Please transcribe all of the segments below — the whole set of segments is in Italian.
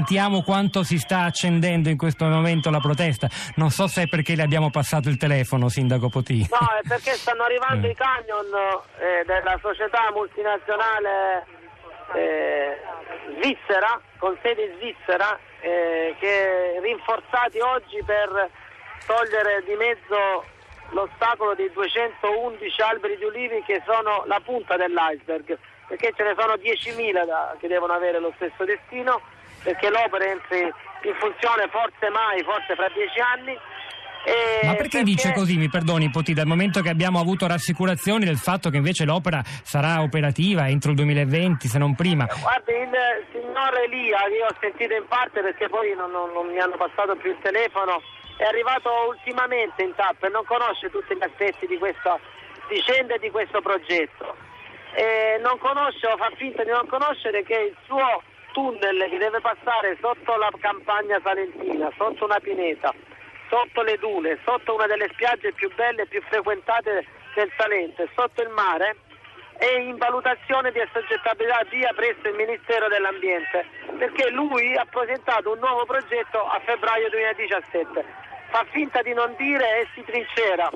Sentiamo quanto si sta accendendo in questo momento la protesta. Non so se è perché le abbiamo passato il telefono, Sindaco Poti. No, è perché stanno arrivando Mm. i camion eh, della società multinazionale eh, svizzera, con sede in Svizzera, eh, che rinforzati oggi per togliere di mezzo l'ostacolo dei 211 alberi di ulivi che sono la punta dell'iceberg, perché ce ne sono 10.000 da- che devono avere lo stesso destino perché l'opera entri in funzione forse mai, forse fra dieci anni. Ma perché dice così, mi perdoni Poti, dal momento che abbiamo avuto rassicurazioni del fatto che invece l'opera sarà operativa entro il 2020, se non prima? Guardi, il signor Elia, che io ho sentito in parte perché poi non, non- non mi hanno passato più il telefono, è arrivato ultimamente in tappa e non conosce tutti gli aspetti di questa vicenda e di questo progetto. E non conosce o fa finta di non conoscere che il suo tunnel che deve passare sotto la campagna salentina, sotto una pineta, sotto le dune, sotto una delle spiagge più belle e più frequentate del Salento e sotto il mare, è in valutazione di assoggettabilità via presso il Ministero dell'Ambiente, perché lui ha presentato un nuovo progetto a febbraio 2017. Fa finta di non dire e si trincera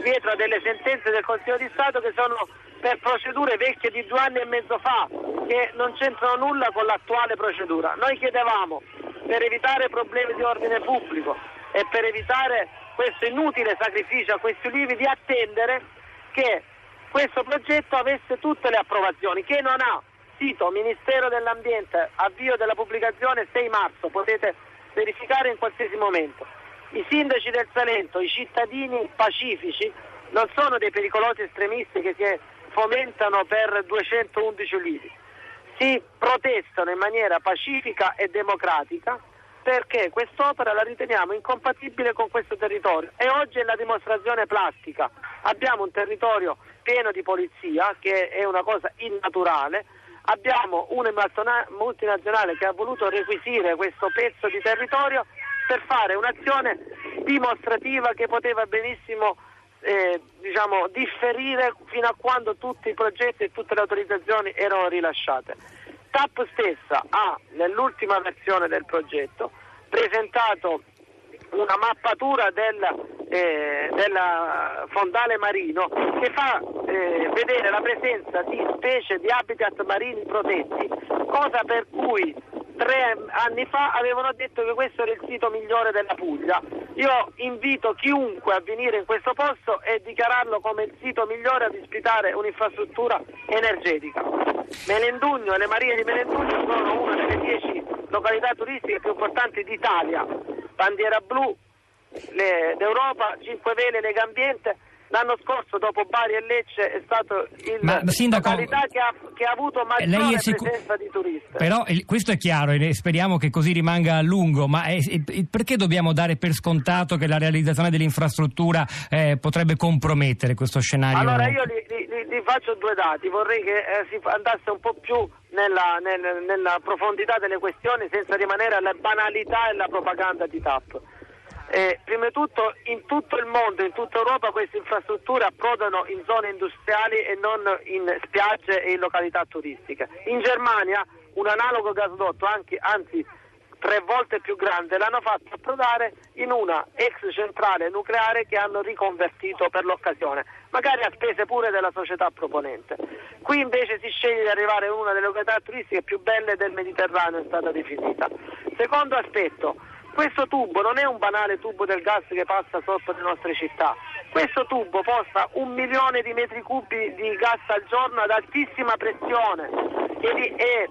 dietro a delle sentenze del Consiglio di Stato che sono per procedure vecchie di due anni e mezzo fa, che non c'entrano nulla con l'attuale procedura. Noi chiedevamo, per evitare problemi di ordine pubblico e per evitare questo inutile sacrificio a questi ulivi, di attendere che questo progetto avesse tutte le approvazioni, che non ha sito Ministero dell'Ambiente, avvio della pubblicazione 6 marzo, potete verificare in qualsiasi momento. I sindaci del Salento, i cittadini pacifici, non sono dei pericolosi estremisti che si fomentano per 211 ulivi, si protestano in maniera pacifica e democratica perché quest'opera la riteniamo incompatibile con questo territorio. E oggi è la dimostrazione plastica. Abbiamo un territorio pieno di polizia che è una cosa innaturale, abbiamo una multinazionale che ha voluto requisire questo pezzo di territorio per fare un'azione dimostrativa che poteva benissimo eh, diciamo, differire fino a quando tutti i progetti e tutte le autorizzazioni erano rilasciate. TAP stessa ha nell'ultima versione del progetto presentato una mappatura del, eh, del fondale marino che fa eh, vedere la presenza di specie di habitat marini protetti, cosa per cui tre anni fa avevano detto che questo era il sito migliore della Puglia. Io invito chiunque a venire in questo posto e dichiararlo come il sito migliore ad ospitare un'infrastruttura energetica. Melendugno e le Marie di Melendugno sono una delle dieci località turistiche più importanti d'Italia. Bandiera blu le- d'Europa, Cinque Vele, Lega Ambiente. L'anno scorso, dopo Bari e Lecce, è stato il Ma, Sindaco, località che ha, che ha avuto maggiore lei è sicu- presenza di turisti. Però eh, questo è chiaro e speriamo che così rimanga a lungo, ma è- è- perché dobbiamo dare per scontato che la realizzazione dell'infrastruttura eh, potrebbe compromettere questo scenario? Allora io li, li- li- li faccio due dati, vorrei che eh, si andasse un po' più nella, nel- nella profondità delle questioni senza rimanere alla banalità e alla propaganda di TAP. Eh, prima di tutto in tutto il mondo, in tutta Europa queste infrastrutture approdano in zone industriali e non in spiagge e in località turistiche. In Germania un analogo gasdotto, anche- anzi tre volte più grande, l'hanno fatto approdare in una ex centrale nucleare che hanno riconvertito per l'occasione, magari a spese pure della società proponente. Qui invece si sceglie di arrivare in una delle località turistiche più belle del Mediterraneo, è stata definita. Secondo aspetto, questo tubo non è un banale tubo del gas che passa sotto le nostre città. Questo tubo posta un milione di metri cubi di gas al giorno ad altissima pressione e, e-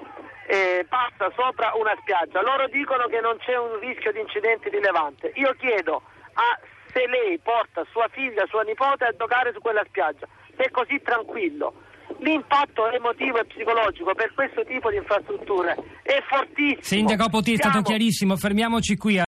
e passa sopra una spiaggia. Loro dicono che non c'è un rischio di incidenti rilevante. Io chiedo a se lei porta sua figlia, sua nipote a giocare su quella spiaggia, se è così tranquillo. L'impatto emotivo e psicologico per questo tipo di infrastrutture è fortissimo. Sindaco Poti è stato Siamo- chiarissimo, fermiamoci qui.